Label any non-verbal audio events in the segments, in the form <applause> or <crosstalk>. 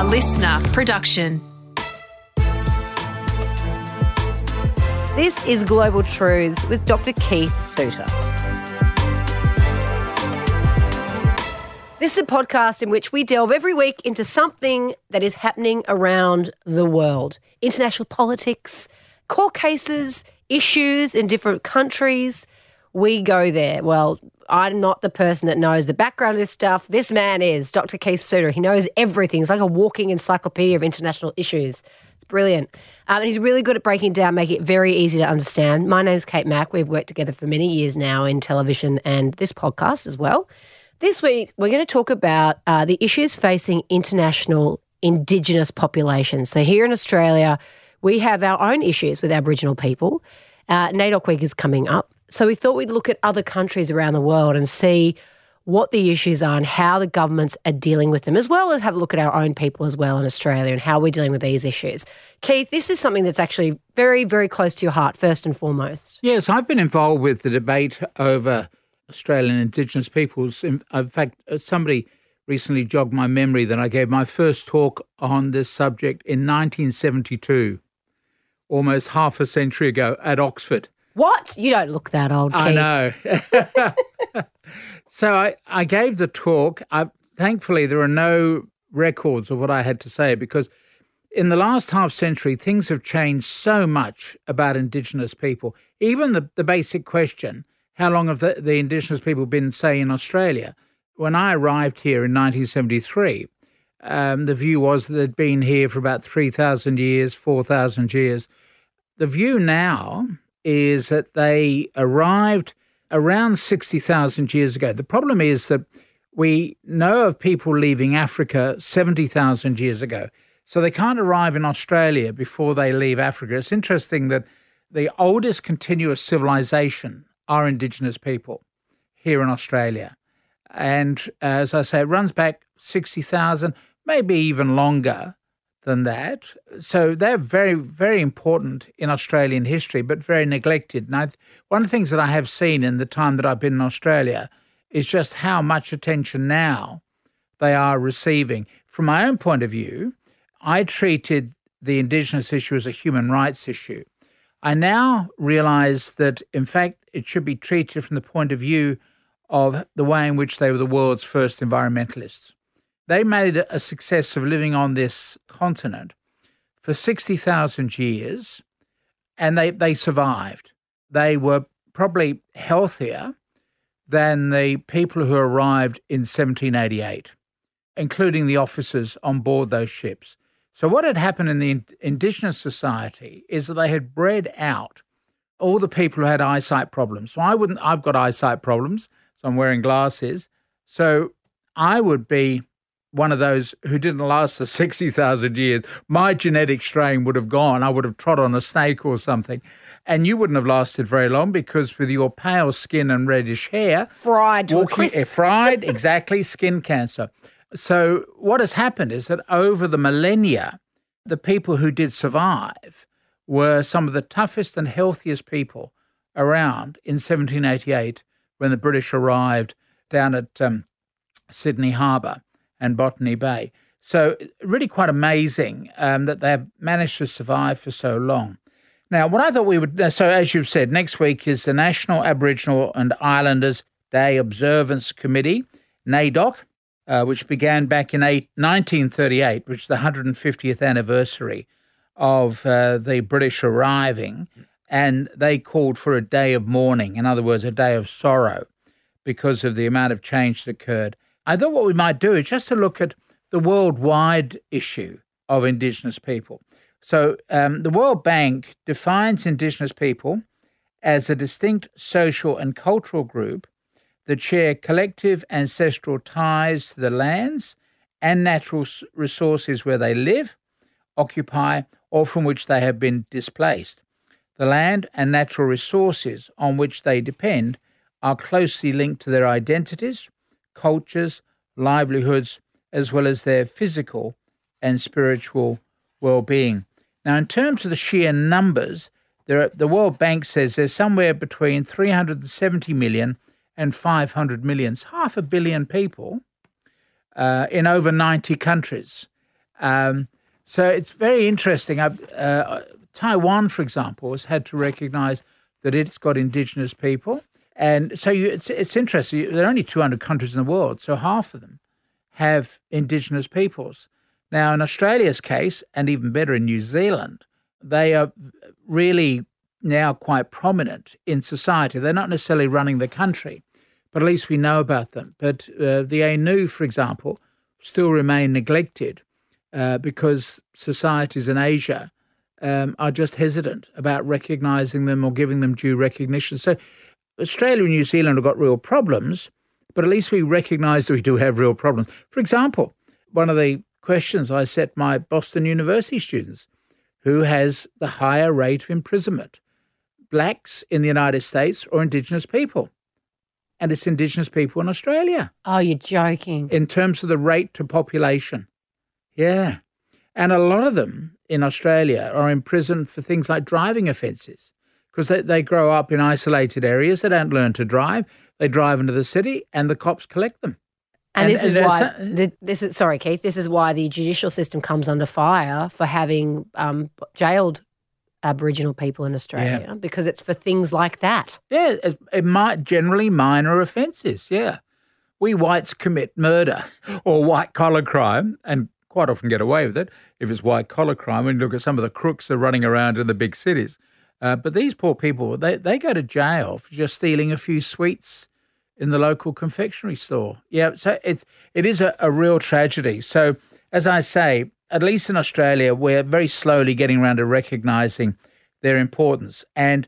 a listener production. This is Global Truths with Dr. Keith Suter. This is a podcast in which we delve every week into something that is happening around the world international politics, court cases, issues in different countries. We go there. Well, I'm not the person that knows the background of this stuff. This man is Dr. Keith Suter. He knows everything. He's like a walking encyclopedia of international issues. It's brilliant. Um, and he's really good at breaking down, making it very easy to understand. My name's Kate Mack. We've worked together for many years now in television and this podcast as well. This week, we're going to talk about uh, the issues facing international Indigenous populations. So here in Australia, we have our own issues with Aboriginal people. Uh, NAIDOC Week is coming up. So we thought we'd look at other countries around the world and see what the issues are and how the governments are dealing with them, as well as have a look at our own people as well in Australia and how we're dealing with these issues. Keith, this is something that's actually very, very close to your heart, first and foremost. Yes, I've been involved with the debate over Australian Indigenous peoples. In, in fact, uh, somebody recently jogged my memory that I gave my first talk on this subject in 1972, almost half a century ago at Oxford. What? You don't look that old, Keith. I know. <laughs> so I, I gave the talk. I, thankfully, there are no records of what I had to say because in the last half century, things have changed so much about Indigenous people. Even the, the basic question how long have the, the Indigenous people been, say, in Australia? When I arrived here in 1973, um, the view was that they'd been here for about 3,000 years, 4,000 years. The view now is that they arrived around 60,000 years ago. The problem is that we know of people leaving Africa 70,000 years ago. So they can't arrive in Australia before they leave Africa. It's interesting that the oldest continuous civilization are Indigenous people here in Australia. And uh, as I say, it runs back 60,000, maybe even longer than that. So they're very, very important in Australian history, but very neglected. And one of the things that I have seen in the time that I've been in Australia is just how much attention now they are receiving. From my own point of view, I treated the Indigenous issue as a human rights issue. I now realize that, in fact, it should be treated from the point of view of the way in which they were the world's first environmentalists. They made a success of living on this continent for 60,000 years and they, they survived. They were probably healthier than the people who arrived in 1788, including the officers on board those ships. So, what had happened in the indigenous society is that they had bred out all the people who had eyesight problems. So, I wouldn't, I've got eyesight problems, so I'm wearing glasses. So, I would be one of those who didn't last the <laughs> 60,000 years. My genetic strain would have gone. I would have trod on a snake or something. And you wouldn't have lasted very long because with your pale skin and reddish hair, fried to walking, a crisp. Eh, fried, <laughs> exactly, skin cancer. So, what has happened is that over the millennia, the people who did survive were some of the toughest and healthiest people around in 1788 when the British arrived down at um, Sydney Harbour and Botany Bay. So, really quite amazing um, that they've managed to survive for so long. Now, what I thought we would, so as you've said, next week is the National Aboriginal and Islanders Day Observance Committee, NAIDOC, uh, which began back in eight, 1938, which is the 150th anniversary of uh, the British arriving. And they called for a day of mourning, in other words, a day of sorrow, because of the amount of change that occurred. I thought what we might do is just to look at the worldwide issue of Indigenous people. So, um, the World Bank defines Indigenous people as a distinct social and cultural group that share collective ancestral ties to the lands and natural resources where they live, occupy, or from which they have been displaced. The land and natural resources on which they depend are closely linked to their identities, cultures, livelihoods, as well as their physical and spiritual well being. Now, in terms of the sheer numbers, are, the World Bank says there's somewhere between 370 million and 500 million, half a billion people uh, in over 90 countries. Um, so it's very interesting. Uh, Taiwan, for example, has had to recognize that it's got indigenous people. And so you, it's, it's interesting. There are only 200 countries in the world, so half of them have indigenous peoples. Now, in Australia's case, and even better in New Zealand, they are really now quite prominent in society. They're not necessarily running the country, but at least we know about them. But uh, the Ainu, for example, still remain neglected uh, because societies in Asia um, are just hesitant about recognising them or giving them due recognition. So Australia and New Zealand have got real problems, but at least we recognise that we do have real problems. For example, one of the questions I set my Boston University students who has the higher rate of imprisonment, blacks in the United States or Indigenous people? And it's Indigenous people in Australia. Oh, you're joking. In terms of the rate to population. Yeah. And a lot of them in Australia are in prison for things like driving offences because they, they grow up in isolated areas. They don't learn to drive. They drive into the city and the cops collect them. And, and this is and why the, this is sorry, Keith. This is why the judicial system comes under fire for having um, jailed Aboriginal people in Australia yeah. because it's for things like that. Yeah, it, it might generally minor offences. Yeah, we whites commit murder <laughs> or white collar crime and quite often get away with it if it's white collar crime. When you look at some of the crooks that are running around in the big cities, uh, but these poor people they they go to jail for just stealing a few sweets in the local confectionery store. Yeah, so it's it is a, a real tragedy. So as I say, at least in Australia, we're very slowly getting around to recognizing their importance, and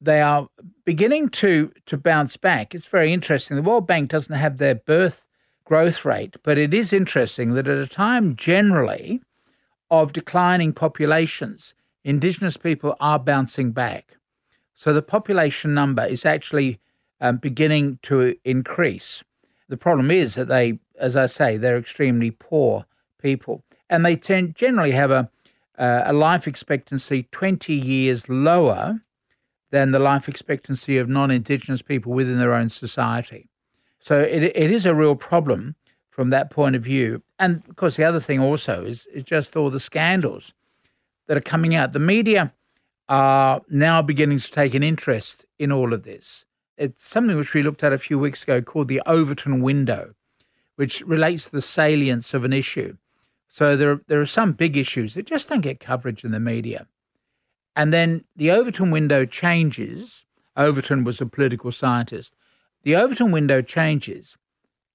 they are beginning to to bounce back. It's very interesting. The World Bank doesn't have their birth growth rate, but it is interesting that at a time generally of declining populations, Indigenous people are bouncing back. So the population number is actually um, beginning to increase. The problem is that they, as I say, they're extremely poor people, and they tend generally have a uh, a life expectancy 20 years lower than the life expectancy of non-Indigenous people within their own society. So it it is a real problem from that point of view. And of course, the other thing also is, is just all the scandals that are coming out. The media are now beginning to take an interest in all of this it's something which we looked at a few weeks ago called the Overton window, which relates to the salience of an issue. So there, there are some big issues that just don't get coverage in the media. And then the Overton window changes. Overton was a political scientist. The Overton window changes,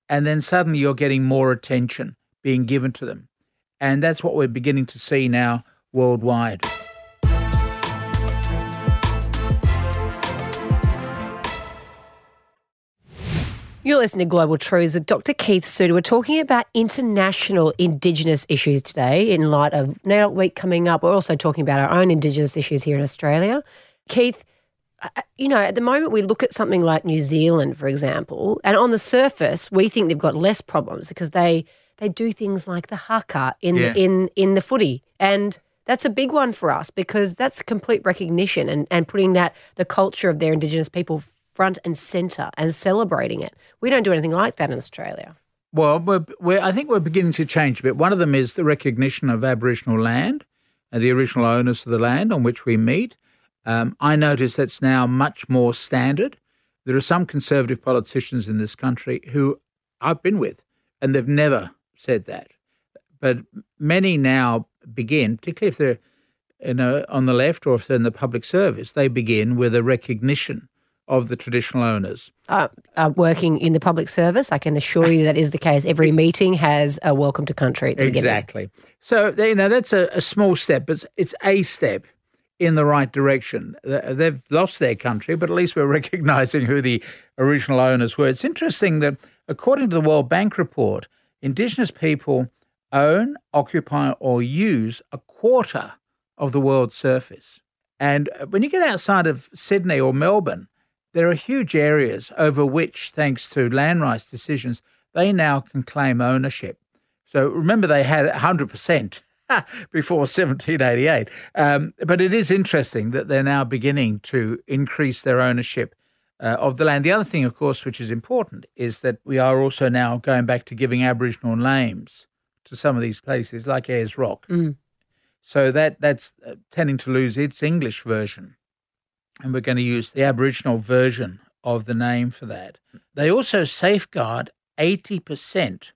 and then suddenly you're getting more attention being given to them. And that's what we're beginning to see now worldwide. You're listening to Global Truths with Dr. Keith Suter. We're talking about international Indigenous issues today in light of NAIDOC Week coming up. We're also talking about our own Indigenous issues here in Australia. Keith, uh, uh, you know, at the moment we look at something like New Zealand, for example, and on the surface we think they've got less problems because they they do things like the haka in yeah. the, in in the footy, and that's a big one for us because that's complete recognition and and putting that the culture of their Indigenous people front and centre and celebrating it. We don't do anything like that in Australia. Well, we're, we're, I think we're beginning to change a bit. One of them is the recognition of Aboriginal land and the original owners of the land on which we meet. Um, I notice that's now much more standard. There are some conservative politicians in this country who I've been with, and they've never said that. But many now begin, particularly if they're you know, on the left or if they're in the public service, they begin with a recognition of the traditional owners? Uh, uh, working in the public service, I can assure you that is the case. Every <laughs> meeting has a welcome to country. exactly. So you know that's a, a, small step, but it's a step in the right direction. They've lost their country, but at least we're <laughs> recognizing who the original owners were. It's interesting that according to the World Bank report, Indigenous people own, occupy, or use a quarter of the world's surface. And when you get outside of Sydney or Melbourne, there are huge areas over which, thanks to land rights decisions, they now can claim ownership. So remember, they had 100% <laughs> before 1788. Um, but it is interesting that they're now beginning to increase their ownership uh, of the land. The other thing, of course, which is important, is that we are also now going back to giving Aboriginal names to some of these places, like Ayers Rock. So that that's uh, tending to lose its English version, and we're going to use the Aboriginal version of the name for that. They also safeguard eighty percent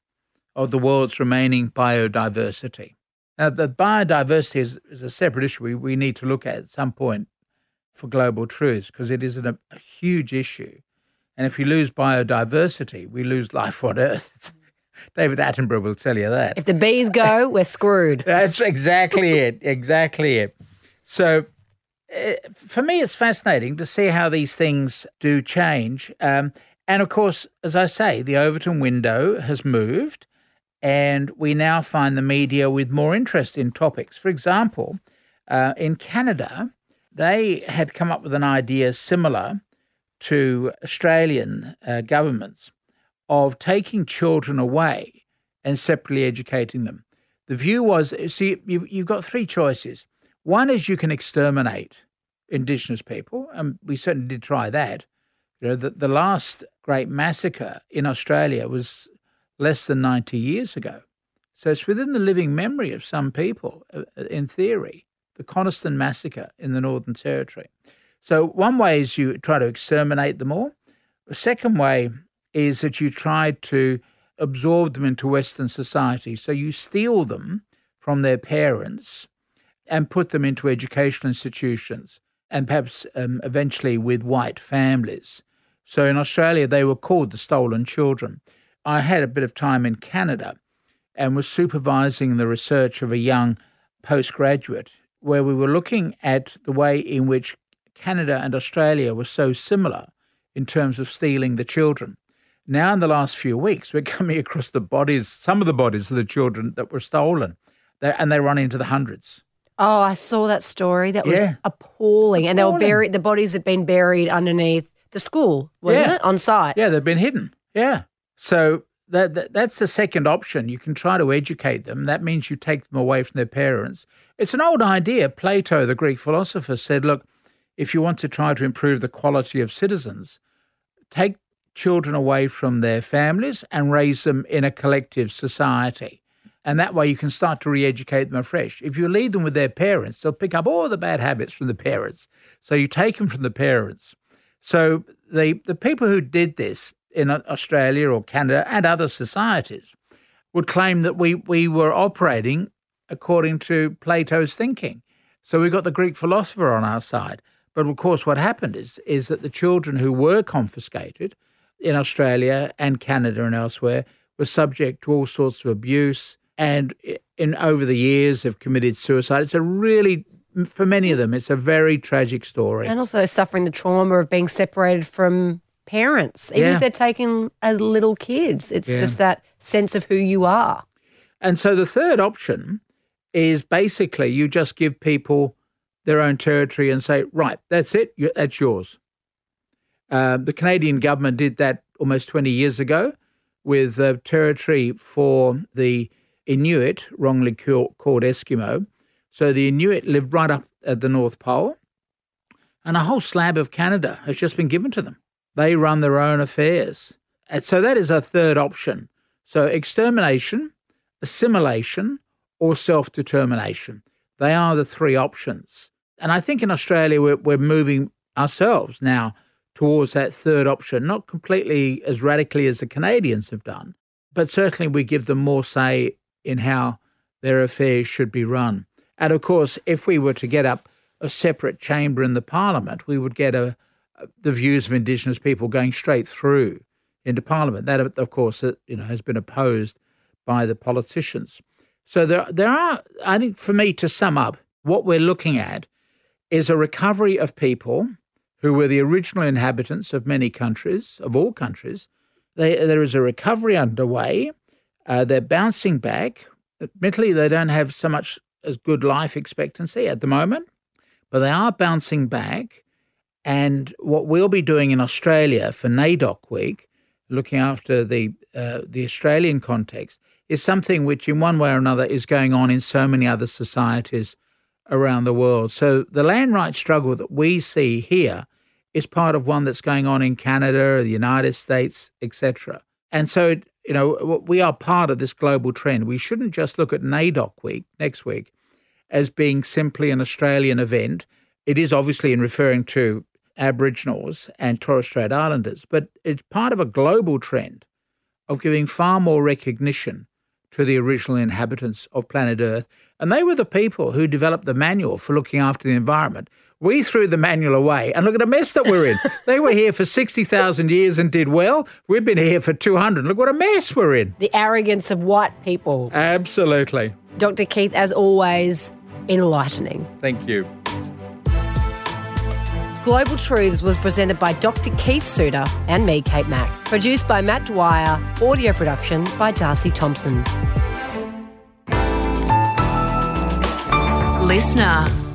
of the world's remaining biodiversity. Now, the biodiversity is, is a separate issue we, we need to look at at some point for global truths because it is an, a huge issue. And if we lose biodiversity, we lose life on Earth. <laughs> David Attenborough will tell you that. If the bees go, we're screwed. <laughs> That's exactly <laughs> it. Exactly it. So, uh, for me, it's fascinating to see how these things do change. Um, and of course, as I say, the Overton window has moved, and we now find the media with more interest in topics. For example, uh, in Canada, they had come up with an idea similar to Australian uh, governments of taking children away and separately educating them. The view was see, you've, you've got three choices. One is you can exterminate Indigenous people, and we certainly did try that. You know, the, the last great massacre in Australia was less than 90 years ago. So it's within the living memory of some people, uh, in theory, the Coniston Massacre in the Northern Territory. So one way is you try to exterminate them all. The second way is that you try to absorb them into Western society. So you steal them from their parents and put them into educational institutions and perhaps um, eventually with white families. So in Australia, they were called the stolen children. I had a bit of time in Canada and was supervising the research of a young postgraduate where we were looking at the way in which Canada and Australia were so similar in terms of stealing the children. Now, in the last few weeks, we're <laughs> coming across the bodies, some of the bodies of the children that were stolen, and they run into the hundreds. Oh, I saw that story. That was Yeah. appalling. And they were buried, the bodies had been buried underneath the school, wasn't Yeah. it? On site. Yeah, they've been hidden. Yeah. So that, that that's the second option. You can try to educate them. That means you take them away from their parents. It's an old idea. Plato, the Greek philosopher, said, look, if you want to try to improve the quality of citizens, take children away from their families and raise them in a collective society. And that way you can start to re educate them afresh. If you leave them with their parents, they'll pick up all the bad habits from the parents. So you take them from the parents. So the, the people who did this in Australia or Canada and other societies would claim that we, we were operating according to Plato's thinking. So we've got the Greek philosopher on our side. But of course, what happened is, is that the children who were confiscated in Australia and Canada and elsewhere were subject to all sorts of abuse and in over the years have committed suicide. It's a really, for many of them, it's a very tragic story. And also suffering the trauma of being separated from parents, even Yeah. if they're taken as little kids. It's Yeah. just that sense of who you are. And so the third option is basically you just give people their own territory and say, right, that's it, that's yours. Uh, the Canadian government did that almost 20 years ago with uh, territory for the Inuit, wrongly called Eskimo. So the Inuit lived right up at the North Pole, and a whole slab of Canada has just been given to them. They run their own affairs. And so that is a third option. So extermination, assimilation, or self determination. They are the three options. And I think in Australia, we're, we're moving ourselves now towards that third option, not completely as radically as the Canadians have done, but certainly we give them more say in how their affairs should be run. And of course, if we were to get up a separate chamber in the parliament, we would get a, the views of Indigenous people going straight through into Parliament. That, of course, uh, you know, has been opposed by the politicians. So there, there are. I think, for me to sum up, what we're looking at is a recovery of people who were the original inhabitants of many countries, of all countries. They, there is a recovery underway. Uh, they're bouncing back. Admittedly, they don't have so much as good life expectancy at the moment, but they are bouncing back. And what we'll be doing in Australia for NAIDOC Week, looking after the uh, the Australian context, is something which, in one way or another, is going on in so many other societies around the world. So the land rights struggle that we see here is part of one that's going on in Canada, the United States, etc. And so you know, we are part of this global trend. We shouldn't just look at NAIDOC week next week as being simply an Australian event. It is obviously in referring to Aboriginals and Torres Strait Islanders, but it's part of a global trend of giving far more recognition to the original inhabitants of planet Earth. And they were the people who developed the manual for looking after the environment. We threw the manual away, and look at the mess that we're in. <laughs> they were here for 60,000 years and did well. We've been here for 200. Look what a mess we're in. The arrogance of white people. Absolutely. Dr. Keith, as always, enlightening. Thank you. Global Truths was presented by Dr. Keith Suter and me, Kate Mack. Produced by Matt Dwyer. Audio production by Darcy Thompson. Listener.